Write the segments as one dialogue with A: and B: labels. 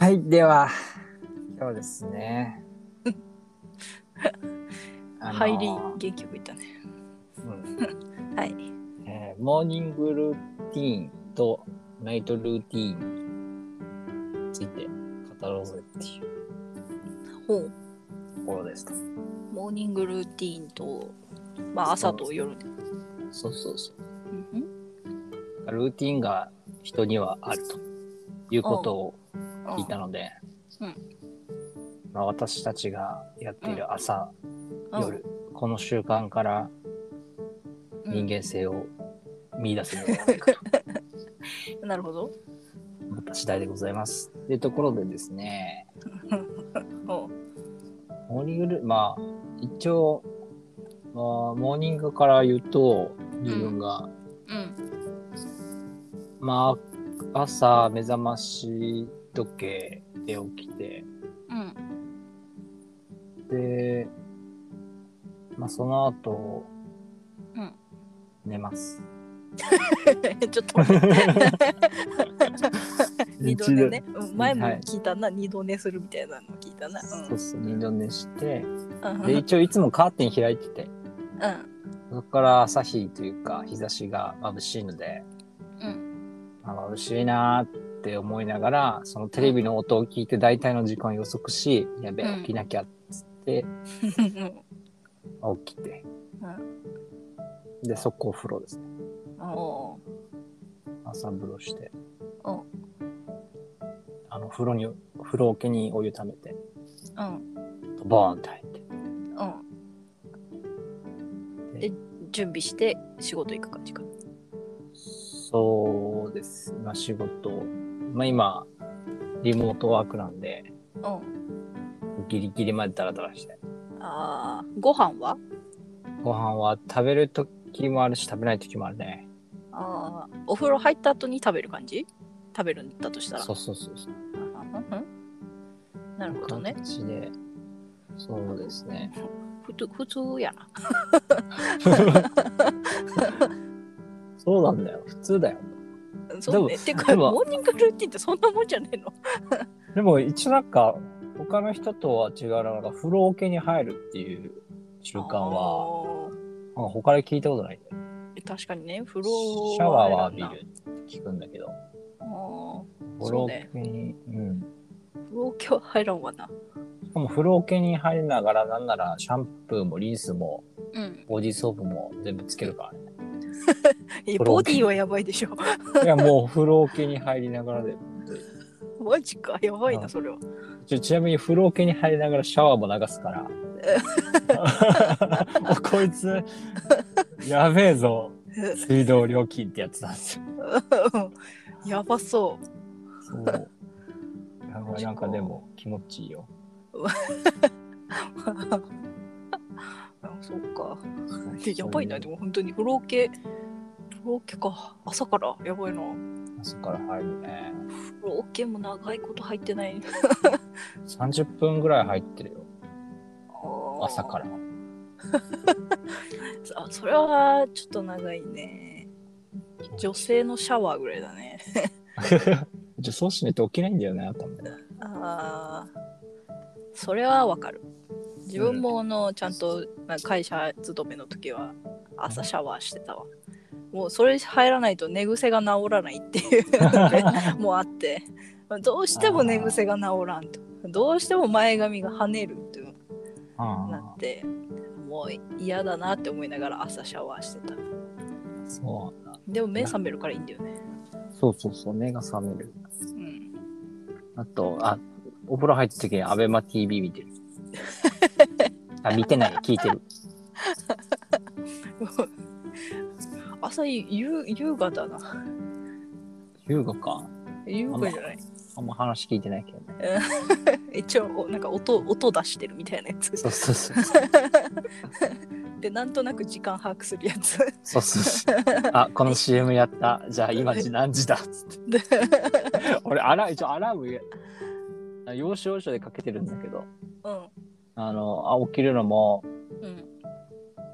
A: はい、では、今日ですね。あのー
B: 入り元気よくいったね。
A: うん
B: はい。
A: えーモーニングルーティーンとナイトルーティーンについて語ろうぜっていう
B: ほう。
A: ところで。
B: モーニングルーティーンと、まあ朝と夜ね。
A: そうそうそう。
B: うん
A: ルーティーンが人にはあるということを
B: うん
A: 聞いたので、
B: うん
A: まあ、私たちがやっている朝、
B: うん
A: 夜、この習慣から
B: うん
A: 人間性を見出せるのではないかと
B: なるほど。
A: 思った次第でございます。というところでですね、
B: ほ
A: モーニングルまあ、一応、まあ、モーニングから言うと、自分が、
B: う。うん。
A: まあ、朝目覚まし時計で起きて、
B: うん。
A: で、まあ、その後、
B: うん
A: 寝ます。
B: ちょっと。二度寝ね。うん前も
A: はい
B: 聞いたな、二度寝するみたいなの聞いたな。
A: そうそう、二度寝して、
B: うん。
A: で、一応いつもカーテン開いてて、
B: うん。
A: そこから朝日というか日差しが眩しいので、
B: うん。
A: あ眩しいなーって思いながら、そのテレビの音を聞いて大体の時間を予測し、やべえ、
B: うん
A: 起きなきゃっつって、
B: うん。
A: 起きて、で、速攻お風呂ですね。
B: お
A: 朝風呂して、
B: うん
A: あの、風呂に、風呂桶にお湯溜めて、
B: ーうん。
A: ボーンって入って。
B: うん。で、準備して仕事行く感じか。
A: そうです。今仕事、まあ今、リモートワークなんで、
B: うん。
A: ギリギリまでダラダラして。
B: ああ、ご飯は？
A: ご飯は食べる時もあるし、食べない時もあるね。
B: ああ、お風呂入った後に食べる感じ？食べるんだとしたら？
A: そうそうそうそう。
B: なるほどね。
A: 形で、そうですね。
B: ふつ普通やな。
A: そうなんだよ。普通だよ。
B: そうね。てか、
A: でも
B: モーニングルーティンってそんなもんじゃねえの？
A: でも一応なんか、他の人とは違うのが、風呂桶に入るっていう習慣は、他で聞いたことないんだよ。
B: あー確かにね、風呂
A: シャワーは浴び
B: 入
A: るって聞くんだけど、風呂桶に、うん。
B: ー風呂今日入らんわな。
A: しかも風呂桶に入りながら、なんならシャンプーもリンスも、
B: うん。
A: ボディーソープも全部つけるからね。
B: ボディはやばいでしょ。
A: いや、もう風呂桶に入りながらで。
B: マジか、やばい
A: あ
B: な、それは。
A: ちょちなみに風呂桶に入りながらシャワーも流すから。おこいつ、やべえぞ。水道料金ってやつなんですよ。
B: やばそ
A: そう。やばいなんかでも気持ちいいよ。
B: う。あそうか。でやばいな、でも本当に風呂桶、風呂桶か。朝からやばいな。
A: 朝から入るね。
B: 風呂桶も長いこと入ってない。
A: 30分ぐらい入ってるよ。朝から。
B: あそれはちょっと長いね。女性のシャワーぐらいだね。
A: じゃそうしないと起きないんだよね、頭。
B: ああ、それはわかる。自分もあの、ちゃんとまあ会社勤めの時は朝シャワーしてたわ。もうそれ入らないと寝癖が治らないっていうので もうあって、どうしても寝癖が治らんと。どうしても前髪が跳ねるってな
A: あ
B: って、もう嫌だなって思いながら朝シャワーしてた。
A: あ、そうなんだ。
B: でも目覚めるからいいんだよね。
A: そうそうそう、目が覚める。
B: うん。
A: あと、あ、お風呂入った時にアベマ TV 見てる。あ、見てない、聞いてる。
B: 朝夕優雅だな。
A: 優雅か。
B: 優雅じゃない。
A: あんま話聞いてないけどね。
B: 一応なんか音音出してるみたいなやつ
A: そうそうそう。
B: でなんとなく時間把握するやつ
A: そうそうそう。あ、この CM やった。じゃあ今時何時だっつって。
B: で
A: 俺、アラ、一応アラーム要所要所でかけてるんだけど、
B: うん
A: あの、あ、起きるのも、
B: うん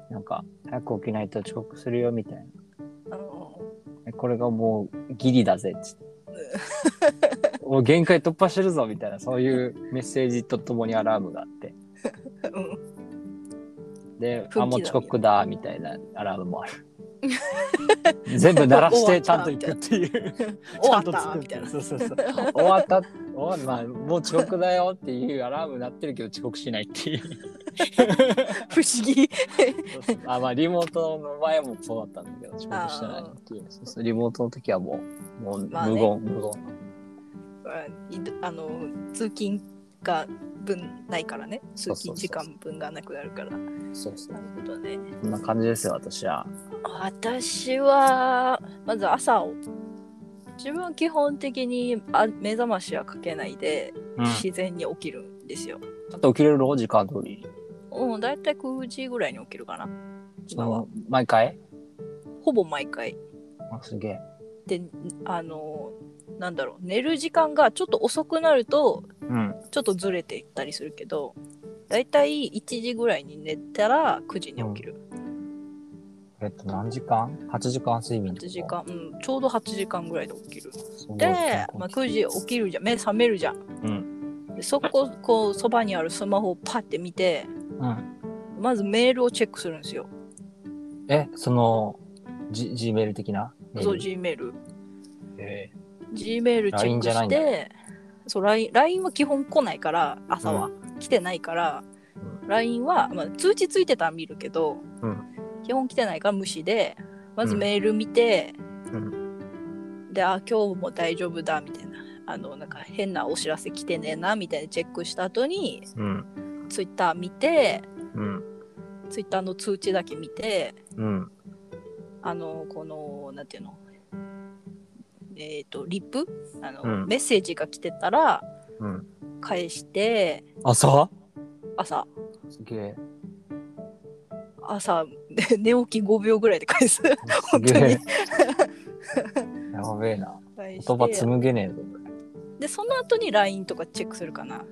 A: なんか、早く起きないと遅刻するよみたいな。
B: あの
A: えこれがもうギリだぜっつって。もう限界突破してるぞみたいな、そういうメッセージとともにアラームがあって。
B: うん
A: で、あ、もう遅刻だみたいなアラームもある。全部鳴らしてちゃんと行くっていう。
B: 終わっ
A: ちゃんと作って。そうそうそう。終わった。終わまあ、もう遅刻だよっていうアラーム鳴ってるけど遅刻しないっていう。
B: 不思議。
A: あまあリモートの前もそうだったんだけど遅刻してないっていう。そうそう。リモートの時はもうもう無言、
B: まあね。
A: 無言。
B: あの通勤が分ないからね。通勤時間分がなくなるから。な
A: そうそう。
B: るほどね。
A: こんな感じですよ私は。
B: 私はまず朝を自分は基本的にあ目覚ましはかけないで
A: うん。
B: 自然に起きるんですよ、
A: あと起きれるの時間通り。
B: うん、だいたい9時ぐらいに起きるかな。今は。
A: 毎回？
B: ほぼ毎回。
A: あすげえ。
B: であのなんだろう。寝る時間がちょっと遅くなると
A: うん。
B: ちょっとずれていったりするけどだいたい1時ぐらいに寝たら9時に起きる、
A: えっと何時間 ?8 時間睡眠って
B: 8
A: こと
B: 時間、うん、ちょうど8時間ぐらいで起きる。で、まあ、9時起きるじゃん。目覚めるじゃん。
A: うん。
B: でそここうそばにあるスマホをパッて見て
A: うん。
B: まずメールをチェックするんですよ。
A: えその G, G メール的な？
B: そう G メール。
A: え
B: G メー。ルチェック
A: じゃないんだ。
B: してそう LINE, は基本来ないから朝は、来てないから、LINE は、まあ、通知ついてたら見るけど、
A: うん。
B: 基本来てないから無視でまずメール見て、
A: う
B: であ今日も大丈夫だみたいな。あのなんか変なお知らせ来てねえなみたいなチェックした後に
A: うん。
B: ツイッター見て
A: うん。
B: ツイッターの通知だけ見て
A: うん。
B: あのこのなんていうのえっ、とリップ？あの、
A: うん。
B: メッセージが来てたら
A: うん。
B: 返して
A: 朝？
B: 朝。
A: すげえ。
B: 朝 寝起き5秒ぐらいで返す。
A: す
B: 本当に。
A: げ えやべえな。
B: 返
A: 言葉紡げねえぞ。
B: でその後に LINE とかチェックするかな。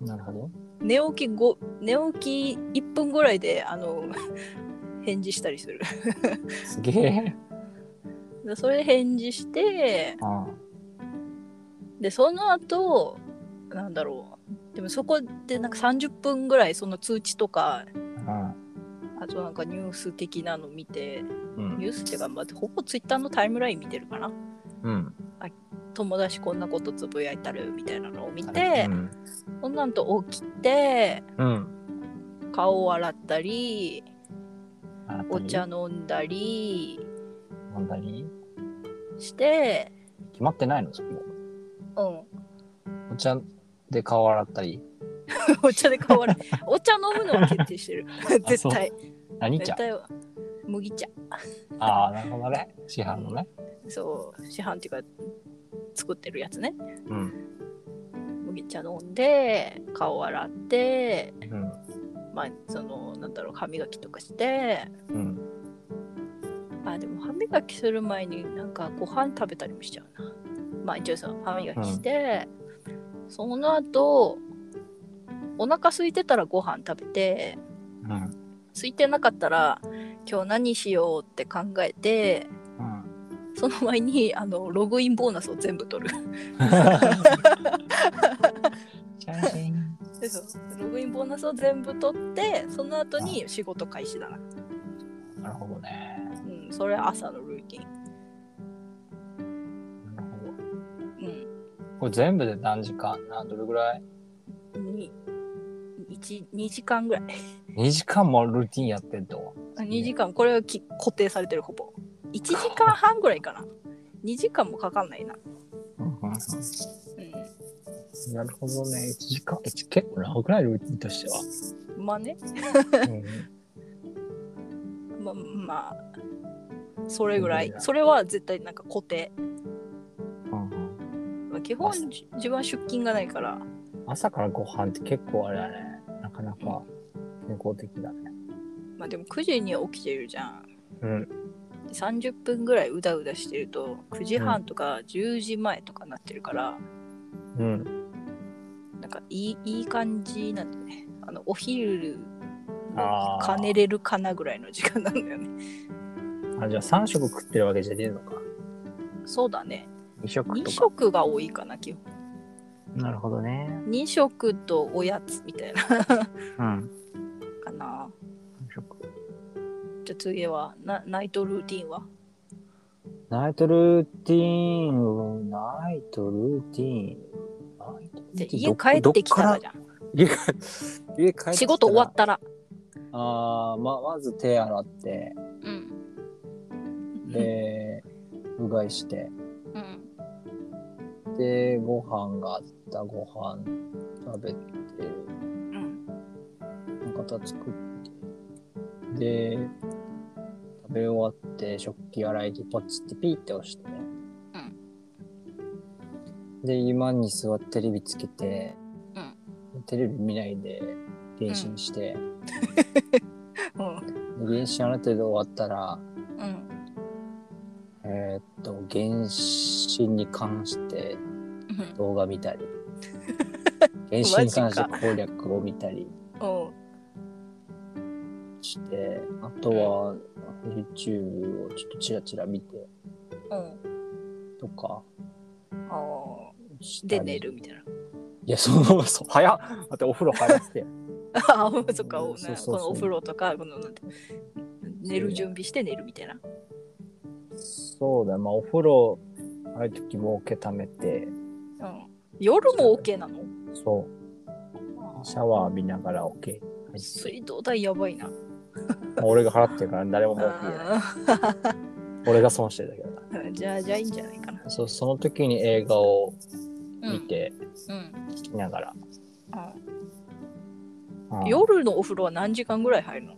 A: なるほど。
B: 寝起き5寝起き1分ぐらいであの返事したりする。
A: すげえ
B: でそれで返事して
A: あ
B: でその後なんだろう。でもそこでなんか30分ぐらいその通知とか
A: あ
B: あとなんかニュース的なの見て
A: うん。
B: ニュースっていうか、まあ、ほぼツイッターのタイムライン見てるかな。
A: うん。
B: 友達こんなことつぶやいたるみたいなのを見て、
A: うん
B: そん。なんと起きて
A: うん。
B: 顔を洗ったり？お茶飲んだり
A: 飲んだり
B: して。
A: 決まってないの？そこ。
B: うん。
A: お茶で顔洗ったり？
B: お茶で顔洗いお茶飲むのは決定してる。絶対。
A: 何茶？
B: 麦茶。
A: ああなるほどね。市販のね。
B: そう。市販っていうか作ってるやつね。
A: うん。
B: 麦茶飲んで顔洗って
A: うん。
B: まあそのなんだろう歯磨きとかして
A: うん
B: あでも歯磨きする前になんかご飯食べたりもしちゃうな。まあ一応その歯磨きして、その後お腹空いてたらご飯食べて
A: うん。
B: 空いてなかったら今日何しようって考えて
A: うん。
B: その前にあのログインボーナスを全部取る。ログインボーナスを全部取ってその後に仕事開始だな。
A: なるほどね。
B: うんそれは朝のルーティン。
A: なるほど。
B: うん。
A: これ全部で何時間などれぐらい？
B: に1 2時間ぐらい
A: ?2 時間もルーティンやってんと。
B: 2時間。これはき固定されてるほぼ。1時間半ぐらいかな。2時間もかかんないな。
A: うんなるほどね。1時間、え結構長くない？ルーティンとしては。
B: まあね。
A: うん。
B: ま まあそれぐらい。それは絶対なんか固定、
A: うん
B: まあ、基本自分は出勤がないから。
A: 朝からご飯って結構あれだね。なかなか健康的だね。
B: まあでも9時に起きてるじゃん。
A: うん。
B: で30分ぐらいうだうだしてると9時半とか10時前とかなってるから、
A: うん。
B: なんかいいいい感じなんだよね。あのお昼か寝れるかなぐらいの時間なんだよね
A: あ、じゃあ3食食ってるわけじゃねえのか。
B: そうだね
A: 2食
B: 2
A: とか。
B: 食が多いかな基本
A: なるほどね。
B: 2食とおやつみたいな
A: うん。
B: かな
A: 2食。
B: じゃあ次はなナイトルーティンは？
A: ナイトルーティーン、ナイトルーティーン。ナイトルー
B: で
A: ティーン
B: 家帰ってきたらじゃん
A: 家帰家帰ってきたら
B: 仕事終わったら
A: ああ、ま、まず手洗って、
B: うん
A: で、うがいして、
B: うん。
A: で、ご飯があったご飯食べて、
B: うん。
A: 片作って、で、食べ終わって食器洗い機ポチってピーって押して、で、今に座ってテレビつけて、テレビ見ないで原神して、
B: う。ん
A: で原神ある程度終わったら、
B: うん
A: えーっと、原神に関して
B: うん。
A: 動画見たり、原神に関して攻略を見たり
B: う。ん
A: して、あとは YouTube をちょっとチラチラ見て
B: うん。
A: とか
B: で寝るみたいな。
A: いや、そう、そう、早っ。待って、お風呂入って。
B: ああ、そっか、お風呂とか、このなんて寝る準備して寝るみたいな。
A: そうだよ、まあ、お風呂入るときも桶溜めて、
B: うん、夜も OK なの？
A: そう、シャワー浴びながら桶
B: 水道代やばいな。
A: まあ俺が払ってるから誰も文句言えな俺が損してるだけだか
B: ーじゃあ、じゃあいいんじゃないかな。
A: ら。そう、その時に映画を
B: うん
A: 見て、
B: うん。
A: 聞きながら。
B: うん
A: うん
B: 夜のお風呂は何時間ぐらい入るの？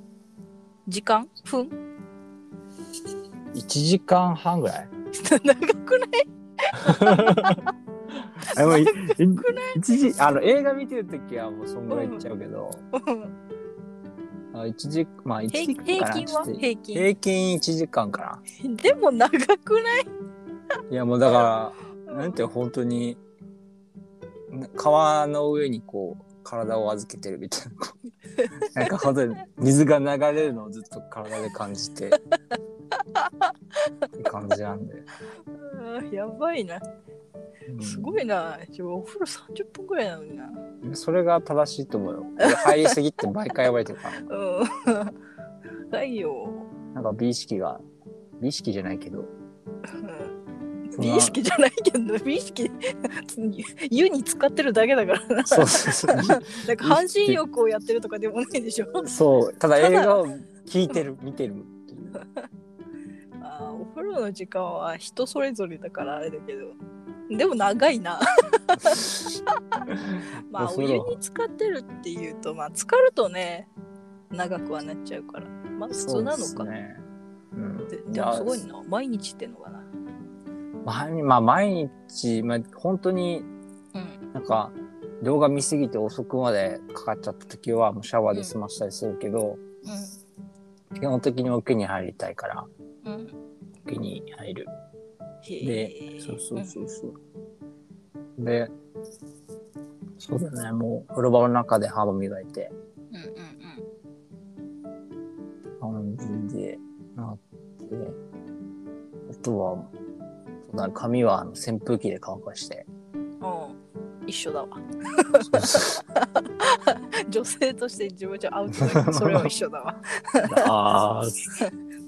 B: 時間？分？
A: 1時間半ぐらい？
B: 長くない？
A: あもういい？一時あの映画見てる時はもうそんぐらいいっちゃうけど、あ一時まあ1時
B: 平
A: 間かな。
B: 平均は？平均。
A: 平均1時間か
B: でも長くない？
A: ないやもうだからなんていうの本当にな川の上にこう体を預けてるみたいななんか本当に水が流れるのをずっと体で感じてって感じなんで、
B: やばいな。
A: うん
B: すごいな。お風呂30分ぐらいなのにな。
A: それが正しいと思うよ俺入りすぎって毎回覚えてるから
B: うん。ないよ。
A: なんか美意識が美意識じゃないけどそんな
B: 美意識じゃないけど、美意識、湯に使ってるだけだからな。
A: そうそうそう
B: なんか半身浴をやってるとかでもないでしょ。
A: そうただ
B: ただ
A: 映画を聞いてる見てるっていう
B: お風呂の時間は人それぞれだからあれだけど。でも長いな。まあお湯に浸かってるっていうと、まあ浸かるとね、長くはなっちゃうから。まあ普通なのか。
A: ねうん
B: ででもすごいな。毎日ってのかな。
A: 毎日まあ毎日、まあ、本当に
B: うん。
A: なんか動画見すぎて遅くまでかかっちゃった時はもうシャワーで済ましたりするけど、基本的に桶に入りたいから
B: うん。うん。
A: 桶に入る
B: へ
A: で
B: え。
A: そうそうそうそう、でそうだねもう風呂場の中で歯を磨いて
B: うんうん
A: 感じでなってあとはそうだね髪はあの扇風機で乾かして
B: うん。うん。一緒だわ。女性として自分じゃアウトだけど、それは一緒だわ。
A: ああ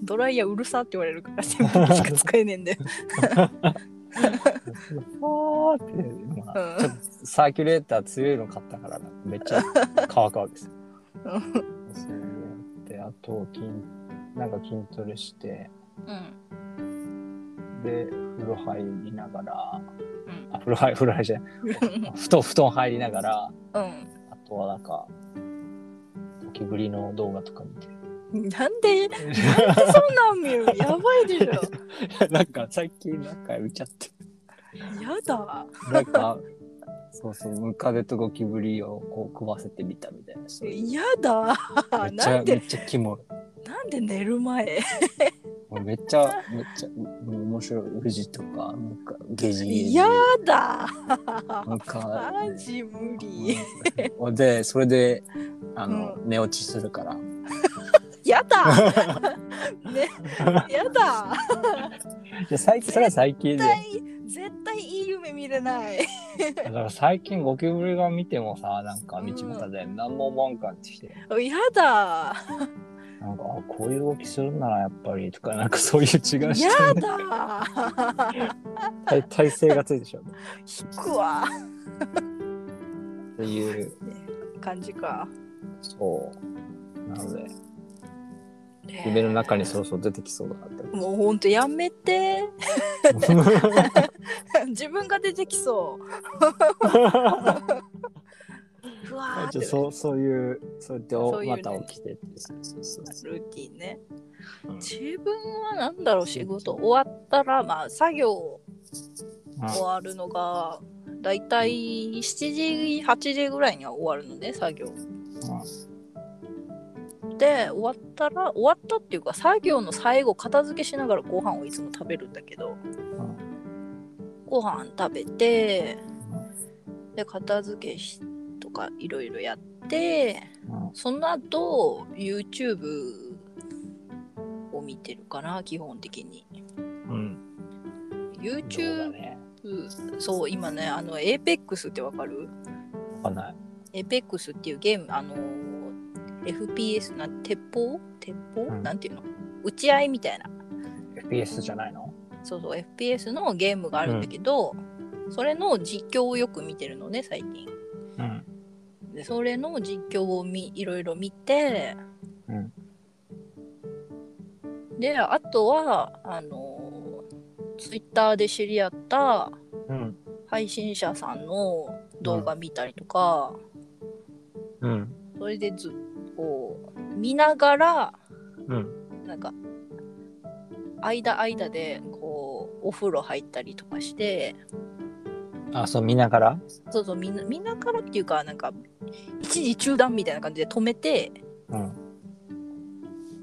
B: ドライヤーうるさって言われるから、扇風機しか使えねえんだよ。
A: わーって、まあ、
B: うん
A: ちょっとサーキュレーター強いの買ったからなめっちゃ乾くわけですよ。それやってあと筋なんか筋トレして
B: うん。
A: で風呂入りながら
B: うん
A: あ風呂入風呂入りじゃない布団布団入りながら
B: うん。
A: あとはなんかゴキブリの動画とか見て
B: なんで、なんでそんなん見るの？やばいでしょ。
A: なんか最近なんか見ちゃって
B: やだ。
A: なんかそうそうムカデとゴキブリをこう食わせてみたみたいな
B: やだ。
A: めっち
B: なんで、
A: ゃめっちゃキモい
B: なんで寝る前？
A: めっちゃめっちゃ面白い富士とかなんかゲジゲジ
B: やだ。
A: なんか
B: マジ無理。
A: うんでそれであの、寝落ちするから
B: やだ。ね、やだ。
A: いや最近それは最近で。
B: 絶対絶対いい夢見れない。
A: だから最近ゴキブリが見てもさ、なんか道端で何も思わんかって。きて、
B: やだ。
A: なんか、あこういう動きするんならやっぱりとか、なんかそういう違う
B: や
A: 視点で
B: だ。
A: 体体勢がついてしまう。
B: 引くわ。
A: っていう、
B: 感じか。
A: そう。なので、夢の中にそろそろ出てきそうだなって。
B: もうほんとやめて。自分が出てきそう。ふわーって。
A: そうそういう、そうやってまた起きて
B: ルーティンね。
A: うん。
B: 自分はなんだろう仕事。終わったらまあ作業終わるのがだいたい7時8時ぐらいには終わるのね作業で終わったら終わったっていうか作業の最後片付けしながらご飯をいつも食べるんだけどご飯食べてで片付けしとかいろいろやって
A: うん
B: その後 YouTube を見てるかな基本的に
A: うん。そうだ
B: YouTube
A: ね。
B: そう今ねあの APEX ってわかる？
A: わかんない。
B: APEX っていうゲームあの FPS な鉄砲？鉄砲、
A: うん
B: なんていうの？撃ち合いみたいな
A: FPS じゃないの？
B: そうそう FPS のゲームがあるんだけど、それの実況をよく見てるのね最近
A: うん。
B: でそれの実況をみいろいろ見て
A: うん。
B: であとはあの Twitter で知り合った
A: うん。
B: 配信者さんの動画見たりとか、
A: うん。
B: それでずっ見ながら
A: うん。
B: なんか間間でこうお風呂入ったりとかして
A: あ、そう、見ながら？
B: そうそうみんな見ながらっていうかなんか一時中断みたいな感じで止めて
A: うん。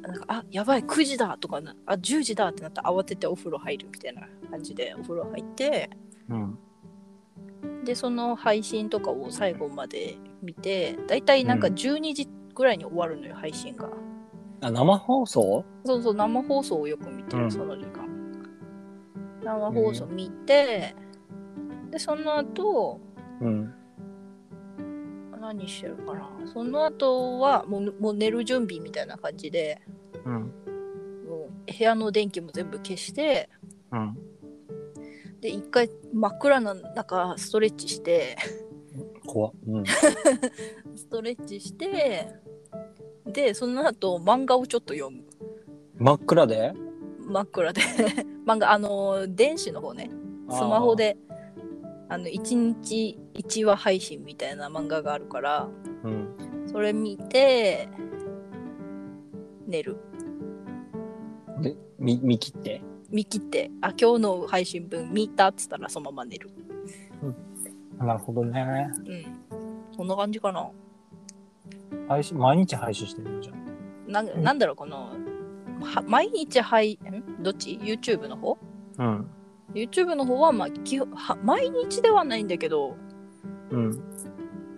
B: なんかあやばい9時だとかなあ10時だってなったら慌ててお風呂入るみたいな感じでお風呂入って
A: うん。
B: でその配信とかを最後まで見てだいたいなんか
A: うん
B: 12時ぐらいに終わるのよ、配信が
A: あ、生放送？
B: そうそう生放送をよく見てる、
A: うん
B: その時間生放送見て、でその後
A: うん。
B: 何してるかな？その後はもうもう寝る準備みたいな感じで
A: うん。
B: もう部屋の電気も全部消して
A: うん。
B: で一回真っ暗な中ストレッチして
A: 怖っ。うん。
B: ストレッチしてでその後漫画をちょっと読む。
A: 真っ暗で？
B: 真っ暗で。漫画あの電子の方ね。スマホ。であの1日1話配信みたいな漫画があるから
A: うん。
B: それ見て寝る。
A: で、見、見切って？
B: 見切って。あ今日の配信分見たっつったらそのまま寝る。
A: なるほどね。
B: うん。そんな感じかな
A: 配信、毎日配信してるんじゃん。
B: なんなんだろうこのは毎日配ん？どっち ?YouTube の方？
A: うん。
B: YouTube の方は,、まあ、基本は毎日ではないんだけど
A: うん。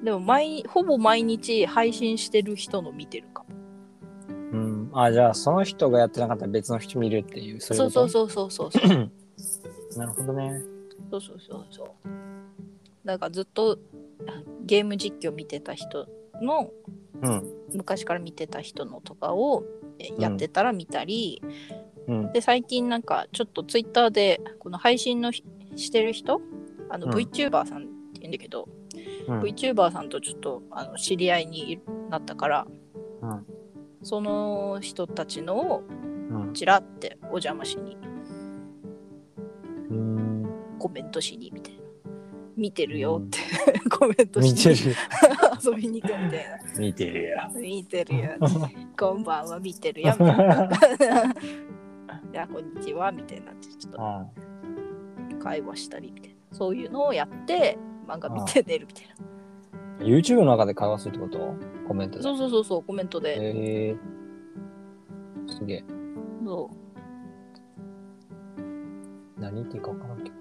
B: でも毎ほぼ毎日配信してる人の見てるかも
A: うん。あ、じゃあ、その人がやってなかったら別の人見るっていう、そういう
B: そう
A: こと？
B: そうそうそうそうそう
A: う。なるほどね。
B: そうそうそうそうだからずっとあゲーム実況見てた人の
A: うん。
B: 昔から見てた人のとかをえやってたら見たり、
A: うん。
B: で最近なんかちょっと Twitter でこの配信のひしてる人あの
A: うん
B: VTuber さんって言うんだけど、
A: うん。
B: VTuber さんとちょっとあの知り合いになったから
A: うん。
B: その人たちのを
A: うん。
B: ちらってお邪魔しに
A: うん。
B: コメントしにみたいな見てるよって、コメントしに
A: 見てる。
B: 遊びに行くみたいな
A: 見てるよ。
B: 見てるよ こんばんは見てるよみたいなじゃあこんにちはみたいなちょっと
A: うん。
B: 会話したりみたいなそういうのをやって漫画見て寝るみたい
A: YouTube の中で会話するってこと？コメントで。
B: なそうそうそうそうコメントで、
A: へえー。すげえ。
B: そう
A: 何言っていいか分からんけど。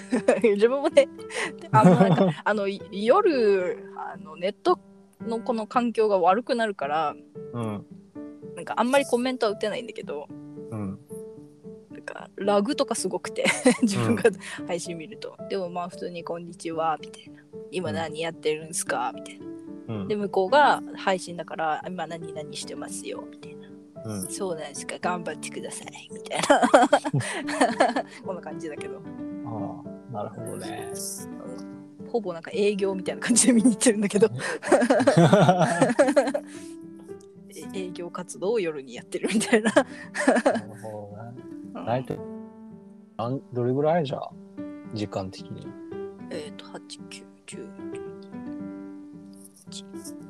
B: 自分もね あのなんかあのい夜あのネットのこの環境が悪くなるから
A: うん。
B: なんかあんまりコメントは打てないんだけど
A: うん。
B: なんかラグとかすごくて 自分が配信見ると、でもまあ普通に「こんにちは」みたいな「今何やってるんすか?」みたいな。
A: うん。
B: で向こうが配信だから「今何々してますよ」みたいな。
A: うん「
B: そうなんですか。頑張ってください」みたいな。こんな感じだけど、
A: なるほどね。
B: うんほぼなんか営業みたいな感じで見に行ってるんだけどえ営業活動を夜にやってるみたいな、
A: なるほどね。
B: うん
A: ナイトなんどれぐらいじゃあ？時間的に。
B: えっ、と8 9 10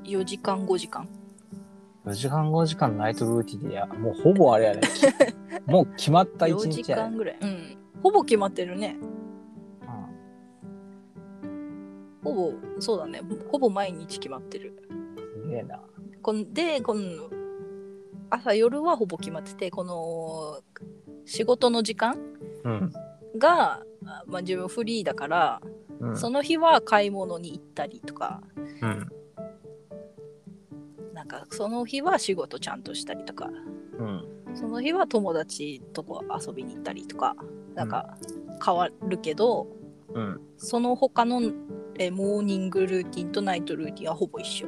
B: 11 4時間5時間
A: 4時間5時間ナイトルーティンでや、もうほぼあれやね。もう決まった一
B: 4
A: 日やね。
B: 時間ぐらいうんほぼ決まってるねほぼそうだねほぼ毎日決まってる
A: うん、すげえな。
B: こんでこの朝夜はほぼ決まっててこの仕事の時間
A: うん。
B: まあ、自分フリーだから、
A: うん。
B: その日は買い物に行ったりとか
A: うん。
B: なんかその日は仕事ちゃんとしたりとか
A: うん。
B: その日は友達とこ遊びに行ったりとかなんか変わるけど、
A: うん。
B: その他のえモーニングルーティンとナイトルーティンはほぼ一緒。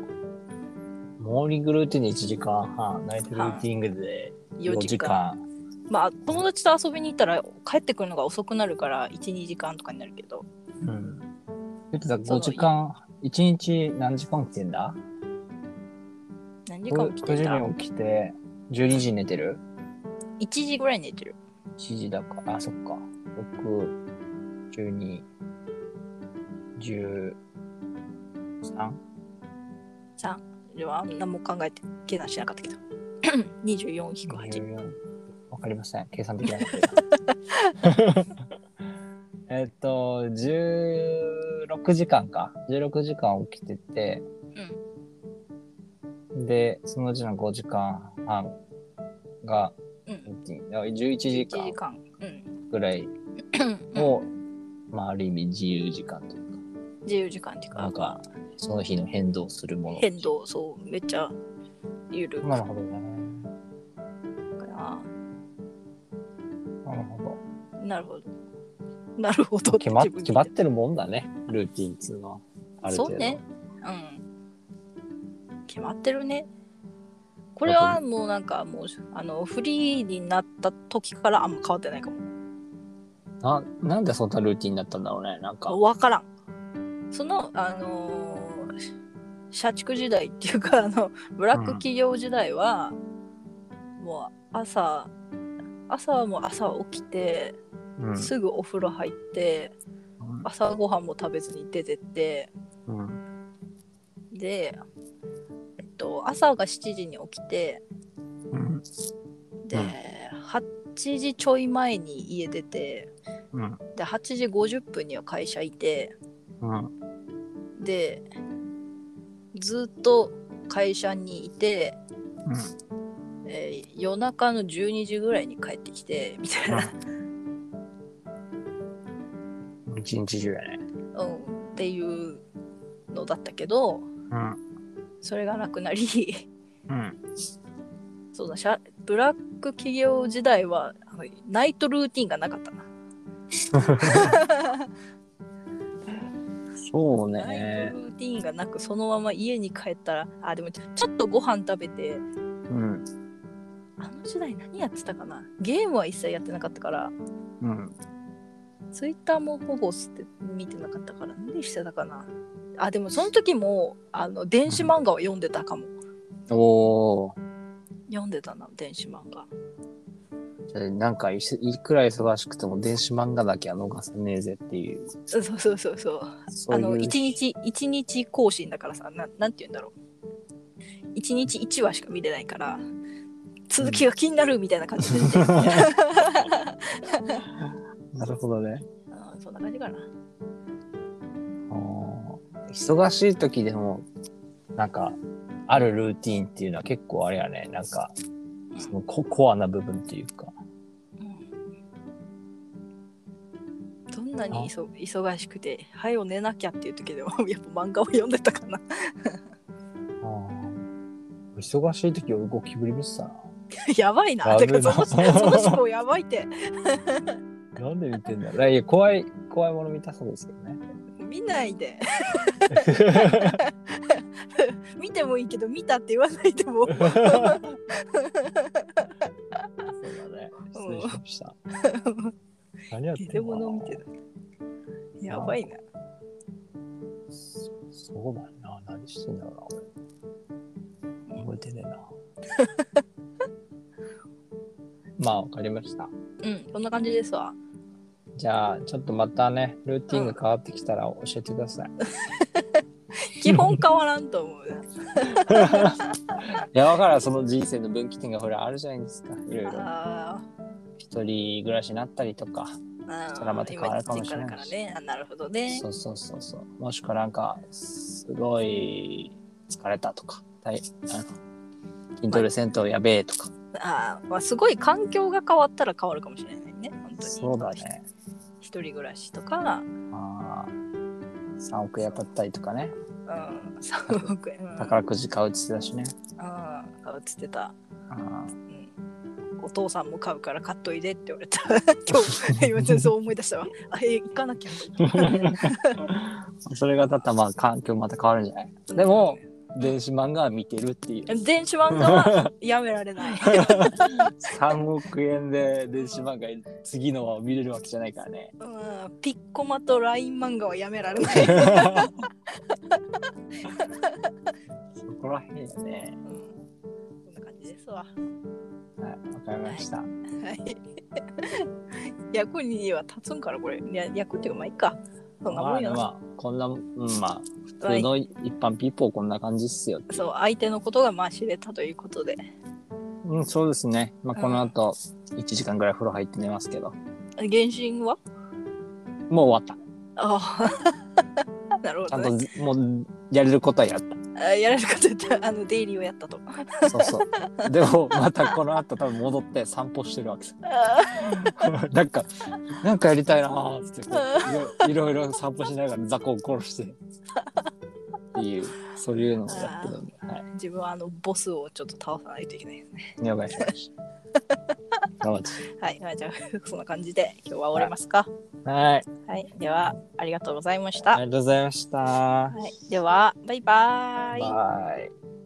A: モーニングルーティンで1時間。半、ナイトルーティングで
B: 4
A: 4
B: 時間。まあ友達と遊びに行ったら帰ってくるのが遅くなるから12時間とかになるけど。
A: うん。言ってた
B: その
A: 5時間、1日何時間起きてんだ？
B: 何時間起きて
A: 9
B: た
A: 時に起きて、12時に寝てる
B: ？1時ぐらいに寝てる
A: ?1 時だか。ら、あ、そっか。6、12、13?
B: 3では何も考えて計算しなかったけど。24引く8
A: 14わかりません。計算できなかった。えっと、16時間か。16時間起きてて、で、そのうちの5時間半が、
B: うん。
A: 11だから11時
B: 1時
A: 間。ぐらい
B: うん。
A: を、まあ、ある意味自由時間というか、
B: 自由時間っていうか
A: なんか、その日の変動するもの。
B: 変動そうめっちゃゆるく
A: なるほどね。
B: かな
A: なるほど。
B: なるほどなるほど
A: 決ま決まってるもんだね、ルーティンっつうのは。ある。
B: そうねうん決まってるねこれはもうなんかもうあのフリーになった時からあんま変わってないかも
A: ななんでそんなルーティンになったんだろうね。なんか。
B: 分からんそのあのー社畜時代っていうかあのブラック企業時代は、もう朝朝はもう朝起きて、
A: うん。
B: すぐお風呂入って朝ごはんも食べずに出てって
A: うん。
B: で、えっと、朝が7時に起きて
A: うん。
B: で、
A: うん。
B: 8時ちょい前に家出て
A: うん。
B: で8時50分には会社いて
A: うん。
B: でずっと会社にいて、えー夜中の12時ぐらいに帰ってきてみたいな、
A: うん。一日中やね。
B: うん、っていうのだったけど
A: うん。
B: それがなくなり
A: うん。
B: そうだしゃブラック企業時代はナイトルーティンがなかったな。
A: そう
B: ナイ。ルーティンがなくそのまま家に帰ったらあでもちょっとご飯食べて
A: うん。
B: あの時代何やってたかな？ゲームは一切やってなかったから。
A: うん。
B: ツイッターもほぼ捨て見てなかったから何してたかな？あでもその時もあの電子漫画を読んでたかも。
A: おー。
B: 読んでたな電子漫画
A: なんかいくら忙しくても電子漫画だけは逃さねえぜっていう。
B: そうそうそうそうそうあの一日一日更新だからさななんて言うんだろう一日一話しか見れないから続きが気になるみたいな感じで
A: なるほどね。
B: あーそんな感じかな
A: 忙しい時でも、なんか、あるルーティーンっていうのは結構あれやね。なんか、そのココアな部分っていうか。
B: んなに忙しくて「早よ寝なきゃ」っていう時でも やっぱ漫画を読んでたかな
A: 忙しい時俺ゴキブリ見てたな。
B: やばいな。てかそのその思考やばいって。
A: なんで見てんだろういや怖い、怖いもの見たそうですけどね。
B: 見ないで。見てもいいけど見たって言わないでも。
A: そうだね。失礼しました。何やってんの？
B: 見てる。やばいな。
A: そうだよな。何してんだろう。覚えてねえな。まあ、わかりました。
B: うん、こんな感じですわ。
A: じゃあ、ちょっとまたね、ルーティンが変わってきたら教えてください。
B: 基本変わらんと思うな。
A: いや、わからん、その人生の分岐点がほら、あるじゃないですか。いろいろ。
B: あ
A: 一人暮らしになったりとか。したらまた変わるかもしれない
B: 今実家だからね。あなるほどね。
A: そうそうそうそう。もしくはなんか、すごい疲れたとか、大あの筋トレせんとやべえとか。
B: あーまあ、すごい環境が変わったら変わるかもしれないね。本当に。
A: そうだね。
B: 一人暮らしとか、
A: あー3億円当たったりとかね。
B: うん、3億円。うん、
A: 宝くじ買うって言ってたしね。
B: ああ、買うっつってた。
A: あ
B: うん。お父さんも買うから買っといでって言われた。今日、今全然そう思い出したわ。あ、え、行かなきゃ
A: それがだったらまあ環境また変わるんじゃない？でも、電子漫画は見てるっていう。
B: 電子漫画はやめられない。
A: 3億円で電子漫画次のは見れるわけじゃないからね。
B: うん、ピッコマと LINE 漫画はやめられない。
A: そこらへんやね。
B: うん、こんな感じですわ。
A: はい、わかりました。
B: はい。役には立つんからこれ。いや役っていうかまあいいか。そんなもん。
A: まあ、まあ、こんな、うん、まあ、普通の一般ピーポーこんな感じっすよ。
B: そう相手のことがまあ知れたということで。
A: うん、そうですね。まあ、この後、1時間ぐらい風呂入って寝ますけど。
B: 原神は？
A: もう終わっ
B: ああ。なるほ
A: た。ちゃ
B: ど、ね。
A: んとず、もう、やれることはやっ
B: あやられること言ったらあのデイリーをやったと。
A: た。そうそう。でも、またこの後多分戻って散歩してるわけです。
B: あ
A: なんか、なんかやりたいなーっていろいろ散歩しながら雑魚を殺して。っていう、そういうのをやってるんで。は
B: ー自分はあのボスをちょっと倒さないといけないですね。
A: い。了解しました。
B: はい、まあじゃあそんな感じで今日は終わりますか。
A: はい。
B: はい、ではありがとうございました。
A: ありがとうございました。
B: はい、ではバイバーイ。
A: バイ。